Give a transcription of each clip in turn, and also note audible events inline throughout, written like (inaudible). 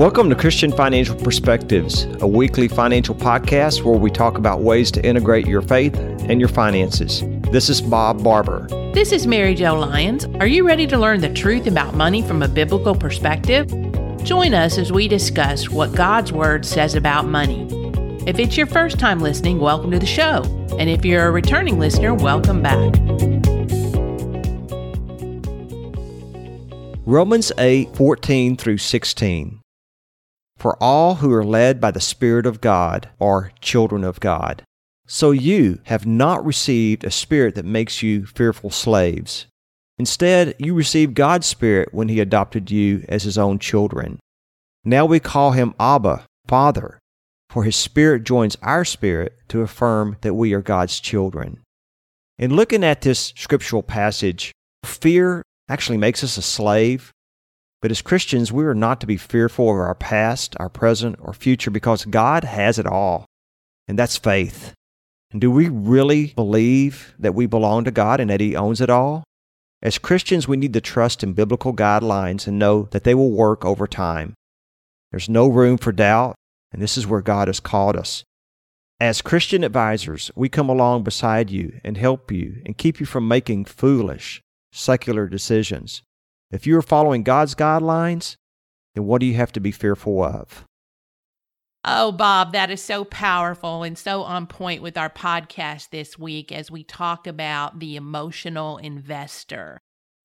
Welcome to Christian Financial Perspectives, a weekly financial podcast where we talk about ways to integrate your faith and your finances. This is Bob Barber. This is Mary Jo Lyons. Are you ready to learn the truth about money from a biblical perspective? Join us as we discuss what God's Word says about money. If it's your first time listening, welcome to the show. And if you're a returning listener, welcome back. Romans 8 14 through 16. For all who are led by the Spirit of God are children of God. So you have not received a spirit that makes you fearful slaves. Instead, you received God's Spirit when He adopted you as His own children. Now we call Him Abba, Father, for His Spirit joins our spirit to affirm that we are God's children. In looking at this scriptural passage, fear actually makes us a slave but as Christians, we are not to be fearful of our past, our present, or future because God has it all. And that's faith. And do we really believe that we belong to God and that He owns it all? As Christians, we need to trust in biblical guidelines and know that they will work over time. There's no room for doubt, and this is where God has called us. As Christian advisors, we come along beside you and help you and keep you from making foolish, secular decisions. If you are following God's guidelines, then what do you have to be fearful of? Oh, Bob, that is so powerful and so on point with our podcast this week as we talk about the emotional investor.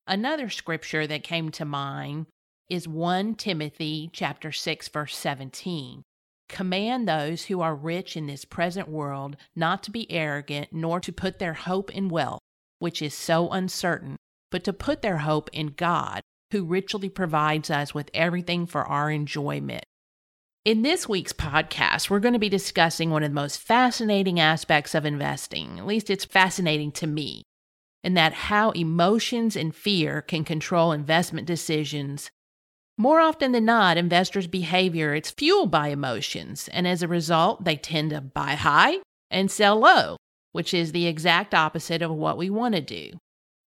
Another scripture that came to mind is 1 Timothy chapter 6 verse 17. Command those who are rich in this present world not to be arrogant nor to put their hope in wealth, which is so uncertain, but to put their hope in God, who richly provides us with everything for our enjoyment. In this week's podcast, we're going to be discussing one of the most fascinating aspects of investing. At least it's fascinating to me. And that how emotions and fear can control investment decisions. More often than not, investors' behavior it's fueled by emotions, and as a result, they tend to buy high and sell low, which is the exact opposite of what we want to do.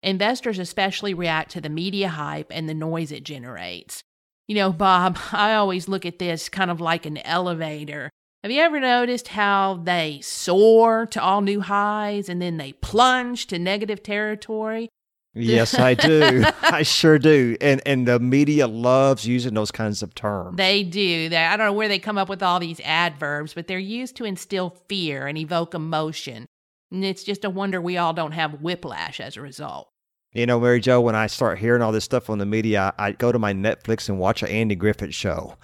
Investors especially react to the media hype and the noise it generates. You know, Bob, (laughs) I always look at this kind of like an elevator. Have you ever noticed how they soar to all new highs and then they plunge to negative territory? Yes, I do. (laughs) I sure do. And and the media loves using those kinds of terms. They do. They, I don't know where they come up with all these adverbs, but they're used to instill fear and evoke emotion. And it's just a wonder we all don't have whiplash as a result. You know, Mary Jo, when I start hearing all this stuff on the media, I, I go to my Netflix and watch an Andy Griffith show.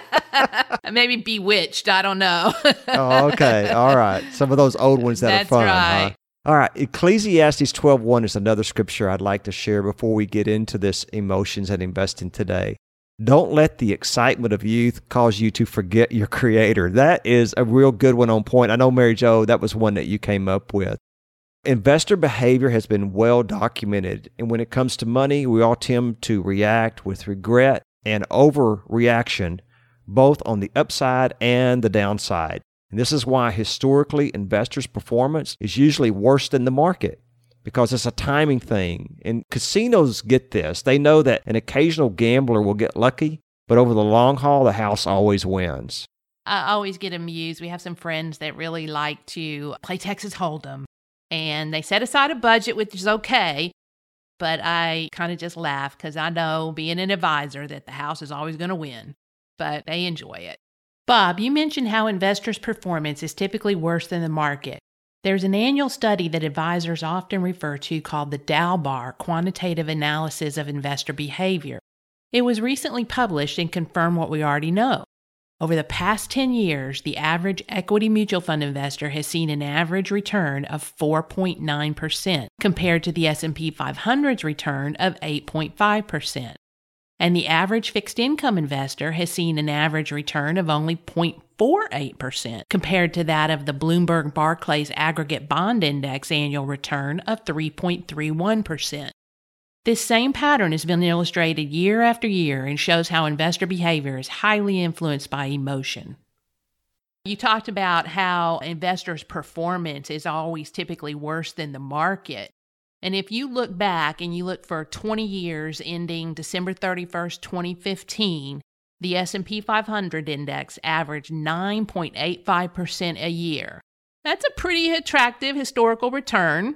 (laughs) Maybe Bewitched. I don't know. (laughs) oh, okay. All right. Some of those old ones that That's are fun. right. Huh? All right. Ecclesiastes 12.1 is another scripture I'd like to share before we get into this emotions and investing today. Don't let the excitement of youth cause you to forget your creator. That is a real good one on point. I know, Mary Jo, that was one that you came up with. Investor behavior has been well documented, and when it comes to money, we all tend to react with regret and overreaction, both on the upside and the downside. And this is why historically investors' performance is usually worse than the market because it's a timing thing. And casinos get this. They know that an occasional gambler will get lucky, but over the long haul, the house always wins. I always get amused. We have some friends that really like to play Texas Hold'em and they set aside a budget, which is okay. But I kind of just laugh because I know, being an advisor, that the house is always going to win, but they enjoy it. Bob, you mentioned how investors' performance is typically worse than the market. There's an annual study that advisors often refer to called the Dalbar Quantitative Analysis of Investor Behavior. It was recently published and confirmed what we already know. Over the past 10 years, the average equity mutual fund investor has seen an average return of 4.9% compared to the S&P 500's return of 8.5%. And the average fixed income investor has seen an average return of only 0.48% compared to that of the Bloomberg Barclays Aggregate Bond Index annual return of 3.31%. This same pattern has been illustrated year after year and shows how investor behavior is highly influenced by emotion. You talked about how investors' performance is always typically worse than the market. And if you look back and you look for 20 years ending December 31st, 2015, the S&P 500 index averaged 9.85% a year. That's a pretty attractive historical return.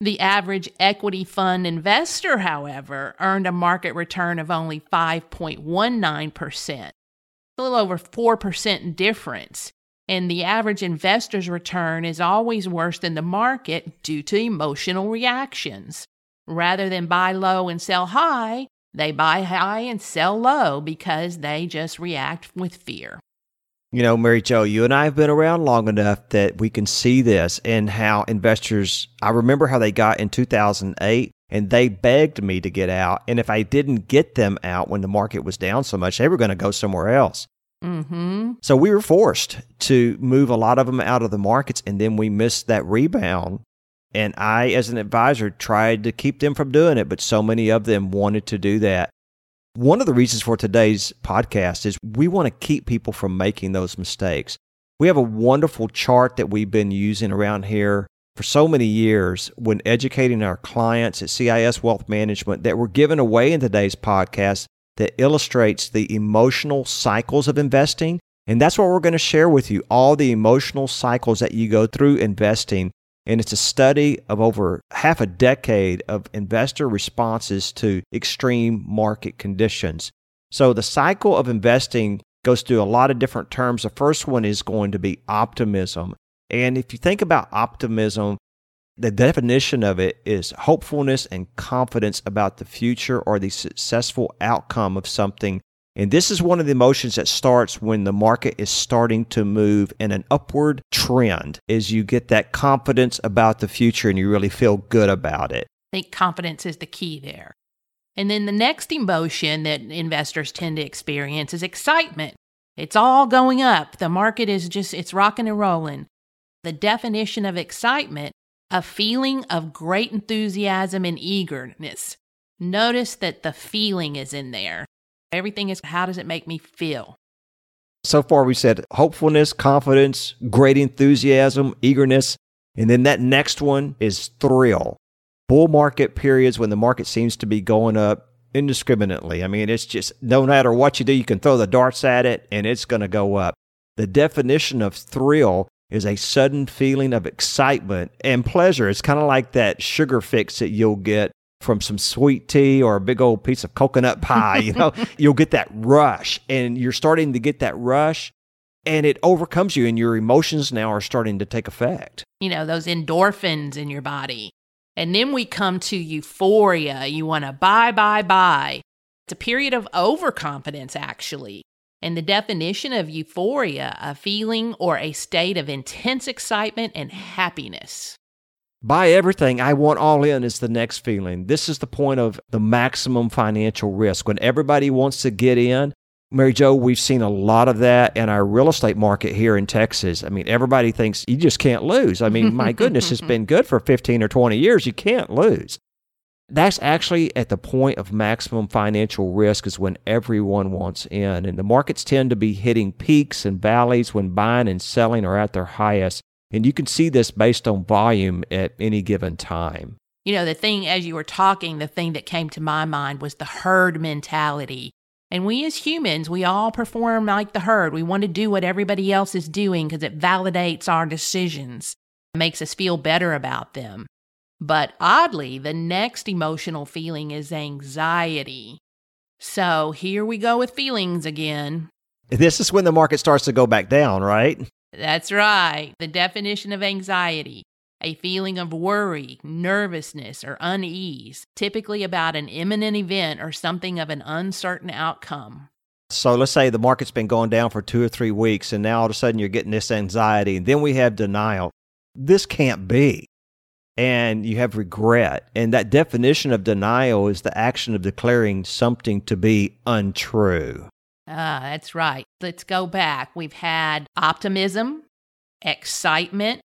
The average equity fund investor, however, earned a market return of only 5.19%, a little over 4% difference. And the average investor's return is always worse than the market due to emotional reactions. Rather than buy low and sell high, they buy high and sell low because they just react with fear. You know, Mary Jo, you and I have been around long enough that we can see this and how investors, I remember how they got in 2008 and they begged me to get out. And if I didn't get them out when the market was down so much, they were going to go somewhere else. Mm-hmm. So we were forced to move a lot of them out of the markets and then we missed that rebound. And I, as an advisor, tried to keep them from doing it, but so many of them wanted to do that. One of the reasons for today's podcast is we want to keep people from making those mistakes. We have a wonderful chart that we've been using around here for so many years when educating our clients at CIS Wealth Management that we're giving away in today's podcast that illustrates the emotional cycles of investing. And that's what we're going to share with you all the emotional cycles that you go through investing and it's a study of over half a decade of investor responses to extreme market conditions. So the cycle of investing goes through a lot of different terms. The first one is going to be optimism. And if you think about optimism, the definition of it is hopefulness and confidence about the future or the successful outcome of something and this is one of the emotions that starts when the market is starting to move in an upward trend as you get that confidence about the future and you really feel good about it. I think confidence is the key there. And then the next emotion that investors tend to experience is excitement. It's all going up. The market is just, it's rocking and rolling. The definition of excitement, a feeling of great enthusiasm and eagerness. Notice that the feeling is in there. Everything is how does it make me feel? So far, we said hopefulness, confidence, great enthusiasm, eagerness. And then that next one is thrill. Bull market periods when the market seems to be going up indiscriminately. I mean, it's just no matter what you do, you can throw the darts at it and it's going to go up. The definition of thrill is a sudden feeling of excitement and pleasure. It's kind of like that sugar fix that you'll get from some sweet tea or a big old piece of coconut pie, you know, (laughs) you'll get that rush and you're starting to get that rush and it overcomes you and your emotions now are starting to take effect. You know, those endorphins in your body. And then we come to euphoria. You want to buy, buy, buy. It's a period of overconfidence, actually. And the definition of euphoria, a feeling or a state of intense excitement and happiness. Buy everything. I want all in is the next feeling. This is the point of the maximum financial risk. When everybody wants to get in, Mary Jo, we've seen a lot of that in our real estate market here in Texas. I mean, everybody thinks you just can't lose. I mean, my goodness, it's (laughs) been good for 15 or 20 years. You can't lose. That's actually at the point of maximum financial risk is when everyone wants in. And the markets tend to be hitting peaks and valleys when buying and selling are at their highest. And you can see this based on volume at any given time. You know, the thing as you were talking, the thing that came to my mind was the herd mentality. And we as humans, we all perform like the herd. We want to do what everybody else is doing because it validates our decisions, it makes us feel better about them. But oddly, the next emotional feeling is anxiety. So here we go with feelings again. This is when the market starts to go back down, right? That's right. The definition of anxiety a feeling of worry, nervousness, or unease, typically about an imminent event or something of an uncertain outcome. So let's say the market's been going down for two or three weeks, and now all of a sudden you're getting this anxiety, and then we have denial. This can't be. And you have regret. And that definition of denial is the action of declaring something to be untrue. Ah, that's right. Let's go back. We've had optimism, excitement,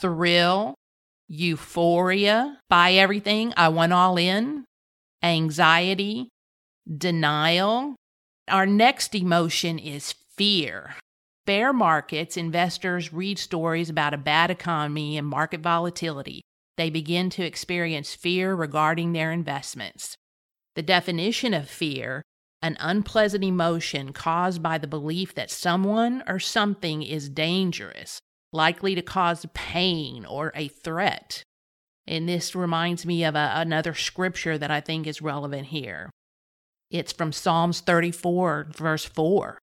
thrill, euphoria, buy everything, I want all in, anxiety, denial. Our next emotion is fear. Bear markets, investors read stories about a bad economy and market volatility. They begin to experience fear regarding their investments. The definition of fear an unpleasant emotion caused by the belief that someone or something is dangerous, likely to cause pain or a threat. And this reminds me of a, another scripture that I think is relevant here. It's from Psalms 34, verse 4.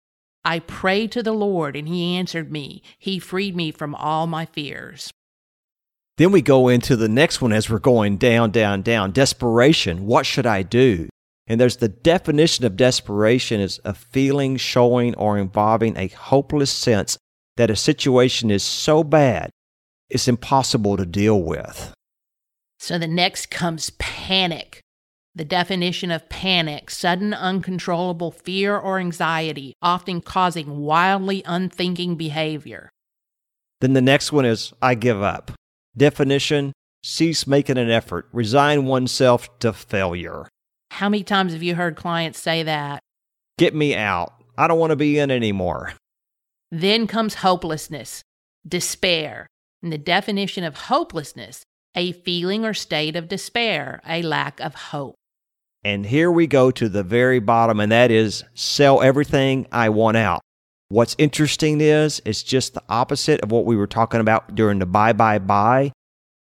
I prayed to the Lord, and he answered me. He freed me from all my fears. Then we go into the next one as we're going down, down, down. Desperation. What should I do? And there's the definition of desperation is a feeling showing or involving a hopeless sense that a situation is so bad it's impossible to deal with. So the next comes panic. The definition of panic sudden, uncontrollable fear or anxiety, often causing wildly unthinking behavior. Then the next one is I give up. Definition cease making an effort, resign oneself to failure. How many times have you heard clients say that? Get me out. I don't want to be in anymore. Then comes hopelessness, despair. And the definition of hopelessness a feeling or state of despair, a lack of hope. And here we go to the very bottom, and that is sell everything I want out. What's interesting is it's just the opposite of what we were talking about during the buy, buy, buy,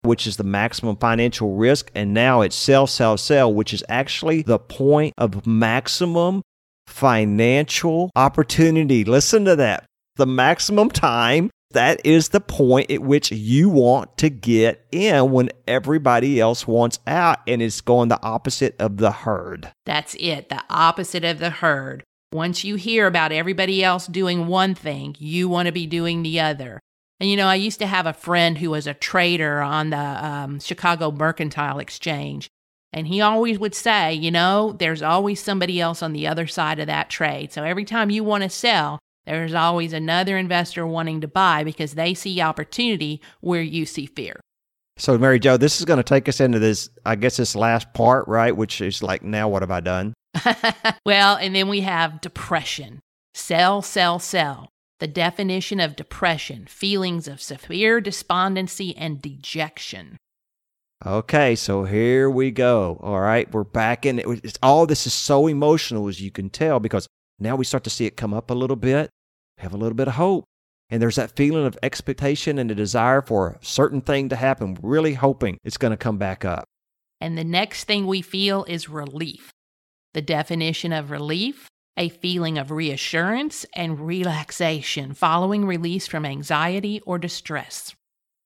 which is the maximum financial risk. And now it's sell, sell, sell, which is actually the point of maximum financial opportunity. Listen to that. The maximum time that is the point at which you want to get in when everybody else wants out, and it's going the opposite of the herd. That's it, the opposite of the herd. Once you hear about everybody else doing one thing, you want to be doing the other. And you know, I used to have a friend who was a trader on the um, Chicago Mercantile Exchange. And he always would say, you know, there's always somebody else on the other side of that trade. So every time you want to sell, there's always another investor wanting to buy because they see opportunity where you see fear. So, Mary Jo, this is going to take us into this, I guess, this last part, right? Which is like, now what have I done? (laughs) well, and then we have depression. Sell, sell, sell. The definition of depression feelings of severe despondency and dejection. Okay, so here we go. All right, we're back in. It. It's, all this is so emotional, as you can tell, because now we start to see it come up a little bit have a little bit of hope. And there's that feeling of expectation and a desire for a certain thing to happen, really hoping it's going to come back up. And the next thing we feel is relief. The definition of relief a feeling of reassurance and relaxation following release from anxiety or distress.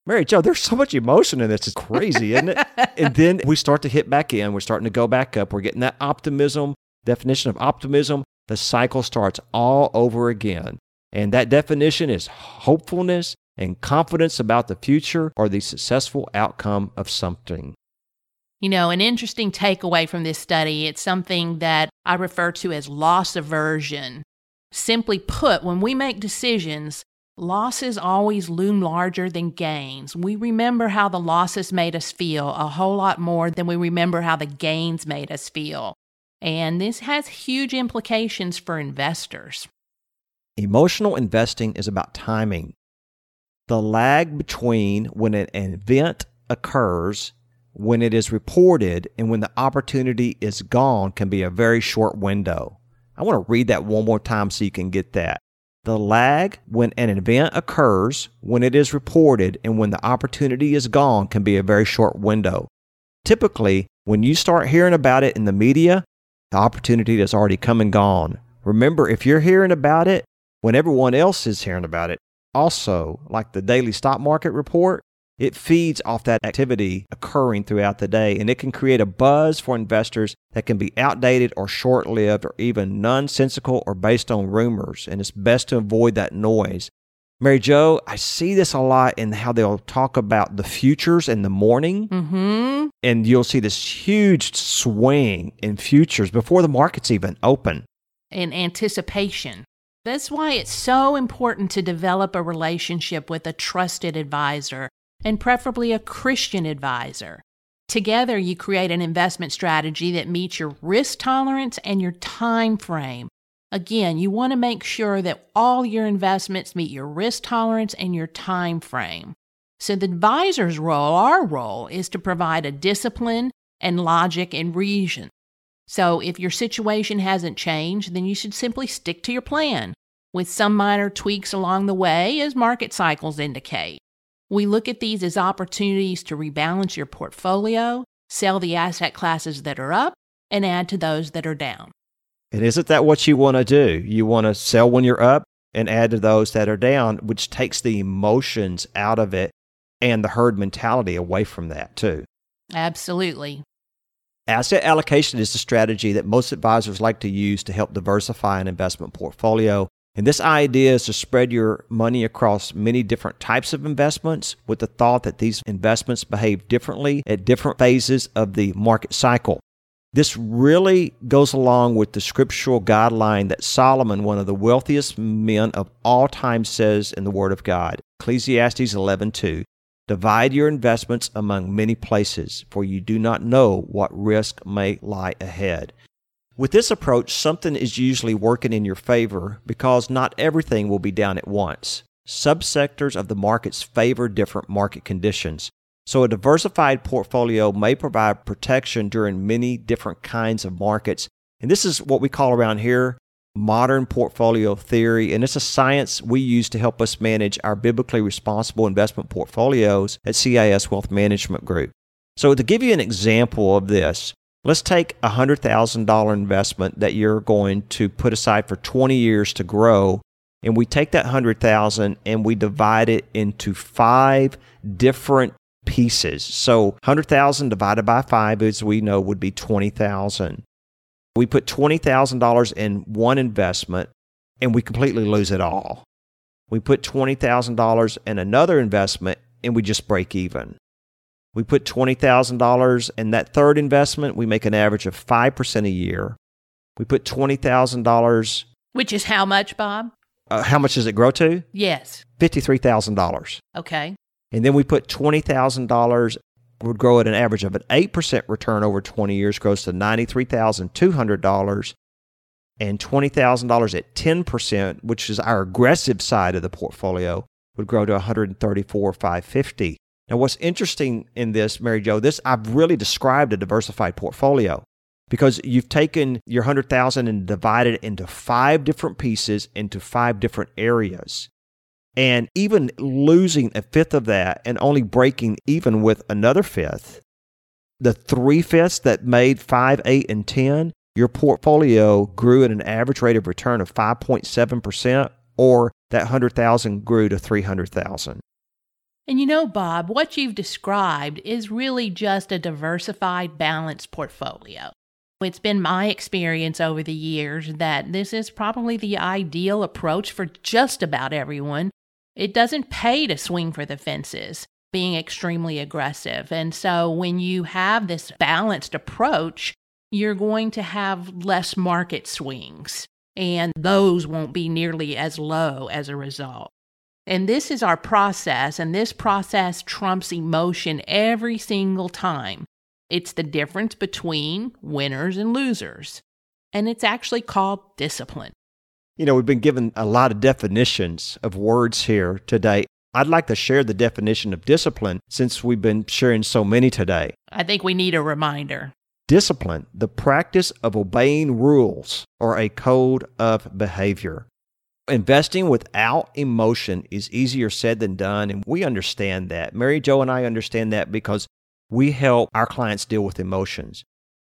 Mary Jo, there's so much emotion in this. It's crazy, isn't it? (laughs) and then we start to hit back in. We're starting to go back up. We're getting that optimism, definition of optimism. The cycle starts all over again. And that definition is hopefulness and confidence about the future or the successful outcome of something. You know, an interesting takeaway from this study, it's something that I refer to as loss aversion. Simply put, when we make decisions, losses always loom larger than gains. We remember how the losses made us feel a whole lot more than we remember how the gains made us feel. And this has huge implications for investors. Emotional investing is about timing. The lag between when an event occurs, when it is reported, and when the opportunity is gone can be a very short window. I want to read that one more time so you can get that. The lag when an event occurs, when it is reported, and when the opportunity is gone can be a very short window. Typically, when you start hearing about it in the media, the opportunity has already come and gone. Remember, if you're hearing about it, when everyone else is hearing about it. Also, like the daily stock market report, it feeds off that activity occurring throughout the day and it can create a buzz for investors that can be outdated or short lived or even nonsensical or based on rumors. And it's best to avoid that noise. Mary Jo, I see this a lot in how they'll talk about the futures in the morning. Mm-hmm. And you'll see this huge swing in futures before the market's even open. In anticipation. That's why it's so important to develop a relationship with a trusted advisor, and preferably a Christian advisor. Together, you create an investment strategy that meets your risk tolerance and your time frame. Again, you want to make sure that all your investments meet your risk tolerance and your time frame. So the advisor's role, our role, is to provide a discipline and logic and reason So if your situation hasn't changed, then you should simply stick to your plan with some minor tweaks along the way as market cycles indicate. We look at these as opportunities to rebalance your portfolio, sell the asset classes that are up, and add to those that are down. And isn't that what you want to do? You want to sell when you're up and add to those that are down, which takes the emotions out of it and the herd mentality away from that, too. Absolutely. Asset allocation is the strategy that most advisors like to use to help diversify an investment portfolio. And this idea is to spread your money across many different types of investments with the thought that these investments behave differently at different phases of the market cycle. This really goes along with the scriptural guideline that Solomon, one of the wealthiest men of all time, says in the Word of God. Ecclesiastes 11:2. Divide your investments among many places, for you do not know what risk may lie ahead. With this approach, something is usually working in your favor because not everything will be down at once. Subsectors of the markets favor different market conditions. So, a diversified portfolio may provide protection during many different kinds of markets. And this is what we call around here modern portfolio theory. And it's a science we use to help us manage our biblically responsible investment portfolios at CIS Wealth Management Group. So, to give you an example of this, let's take a $100,000 investment that you're going to put aside for 20 years to grow. And we take that 100,000 and we divide it into five different pieces. So 100,000 divided by 5 as we know would be 20,000. We put $20,000 in one investment and we completely lose it all. We put $20,000 in another investment and we just break even. We put $20,000 in that third investment, we make an average of 5% a year. We put $20,000 Which is how much, Bob? Uh, how much does it grow to? Yes. $53,000. Okay. And then we put $20,000 would grow at an average of an 8% return over 20 years, grows to $93,200 and $20,000 at 10%, which is our aggressive side of the portfolio, would grow to 134,550. Now, what's interesting in this, Mary Jo, this I've really described a diversified portfolio because you've taken your 100,000 and divided it into five different pieces into five different areas. And even losing a fifth of that and only breaking even with another fifth, the three fifths that made five, eight, and 10, your portfolio grew at an average rate of return of 5.7%, or that 100,000 grew to 300,000. And you know, Bob, what you've described is really just a diversified, balanced portfolio. It's been my experience over the years that this is probably the ideal approach for just about everyone it doesn't pay to swing for the fences, being extremely aggressive. And so when you have this balanced approach, you're going to have less market swings, and those won't be nearly as low as a result. And this is our process, and this process trumps emotion every single time. It's the difference between winners and losers. And it's actually called discipline. You know, we've been given a lot of definitions of words here today. I'd like to share the definition of discipline since we've been sharing so many today. I think we need a reminder. Discipline, the practice of obeying rules or a code of behavior. Investing without emotion is easier said than done, and we understand that. Mary Jo and I understand that because we help our clients deal with emotions.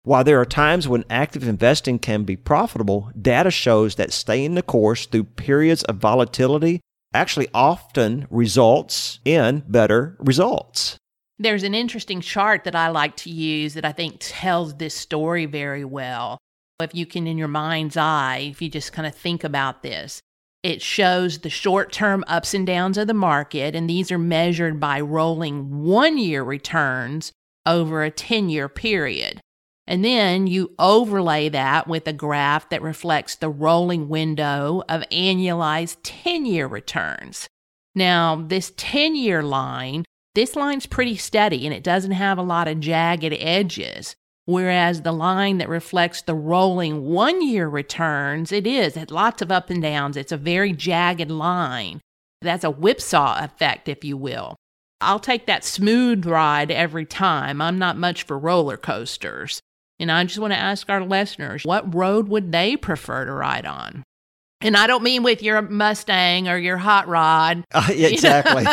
While there are times when active investing can be profitable, data shows that staying the course through periods of volatility actually often results in better results. There's an interesting chart that I like to use that I think tells this story very well. If you can, in your mind's eye, if you just kind of think about this, it shows the short term ups and downs of the market, and these are measured by rolling one year returns over a 10 year period. And then you overlay that with a graph that reflects the rolling window of annualized 10 year returns. Now, this 10 year line, this line's pretty steady and it doesn't have a lot of jagged edges. Whereas the line that reflects the rolling one year returns, it is, it lots of up and downs. It's a very jagged line. That's a whipsaw effect, if you will. I'll take that smooth ride every time. I'm not much for roller coasters. And I just want to ask our listeners what road would they prefer to ride on? And I don't mean with your Mustang or your hot rod. (laughs) Uh, exactly.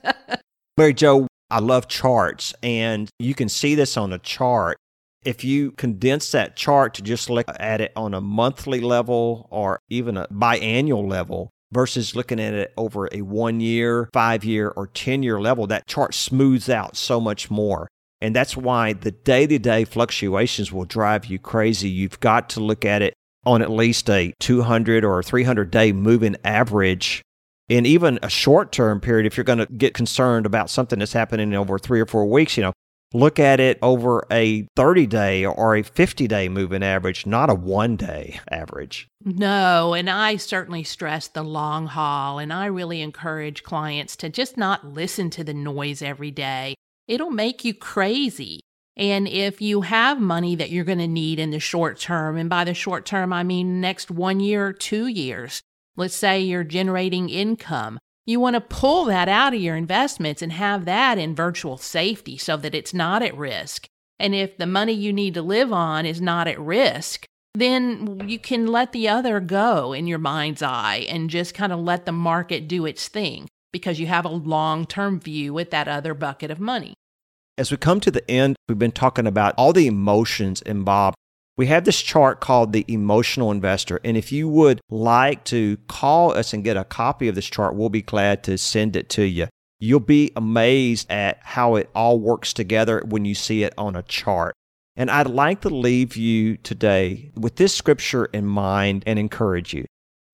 (laughs) Mary Jo, I love charts, and you can see this on a chart. If you condense that chart to just look at it on a monthly level or even a biannual level versus looking at it over a one year, five year, or 10 year level, that chart smooths out so much more. And that's why the day to day fluctuations will drive you crazy. You've got to look at it on at least a 200 or 300 day moving average. In even a short term period, if you're going to get concerned about something that's happening over three or four weeks, you know, look at it over a 30 day or a 50 day moving average, not a one day average. No, and I certainly stress the long haul, and I really encourage clients to just not listen to the noise every day it'll make you crazy. And if you have money that you're going to need in the short term, and by the short term, I mean next one year two years, let's say you're generating income, you want to pull that out of your investments and have that in virtual safety so that it's not at risk. And if the money you need to live on is not at risk, then you can let the other go in your mind's eye and just kind of let the market do its thing because you have a long term view with that other bucket of money. As we come to the end, we've been talking about all the emotions in Bob. We have this chart called the emotional investor. And if you would like to call us and get a copy of this chart, we'll be glad to send it to you. You'll be amazed at how it all works together when you see it on a chart. And I'd like to leave you today with this scripture in mind and encourage you.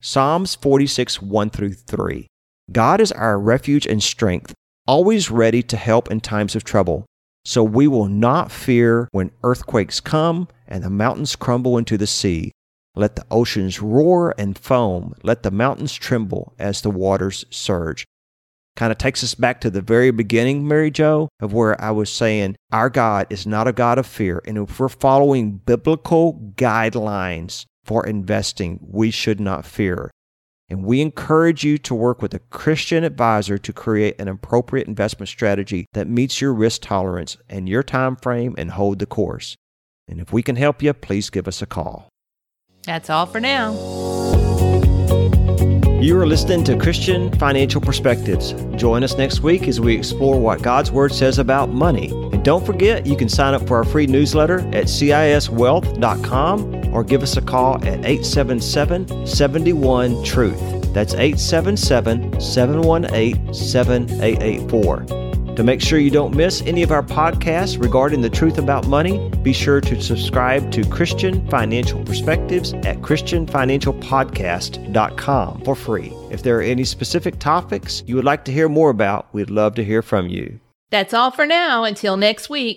Psalms 46, 1 through 3. God is our refuge and strength, always ready to help in times of trouble. So we will not fear when earthquakes come and the mountains crumble into the sea. Let the oceans roar and foam. Let the mountains tremble as the waters surge. Kind of takes us back to the very beginning, Mary Jo, of where I was saying our God is not a God of fear. And if we're following biblical guidelines for investing, we should not fear. And we encourage you to work with a Christian advisor to create an appropriate investment strategy that meets your risk tolerance and your time frame and hold the course. And if we can help you, please give us a call. That's all for now. You are listening to Christian Financial Perspectives. Join us next week as we explore what God's Word says about money. And don't forget, you can sign up for our free newsletter at ciswealth.com or give us a call at 877 71 Truth. That's 877 718 7884. To make sure you don't miss any of our podcasts regarding the truth about money, be sure to subscribe to Christian Financial Perspectives at ChristianFinancialPodcast.com for free. If there are any specific topics you would like to hear more about, we'd love to hear from you. That's all for now. Until next week.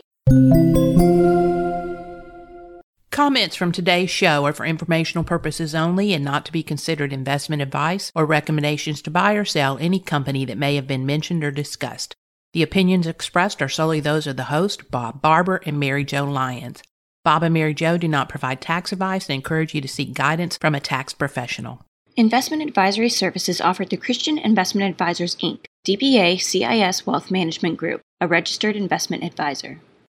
Comments from today's show are for informational purposes only and not to be considered investment advice or recommendations to buy or sell any company that may have been mentioned or discussed. The opinions expressed are solely those of the host, Bob Barber and Mary Jo Lyons. Bob and Mary Jo do not provide tax advice and encourage you to seek guidance from a tax professional. Investment advisory services offered through Christian Investment Advisors Inc., DBA CIS Wealth Management Group, a registered investment advisor.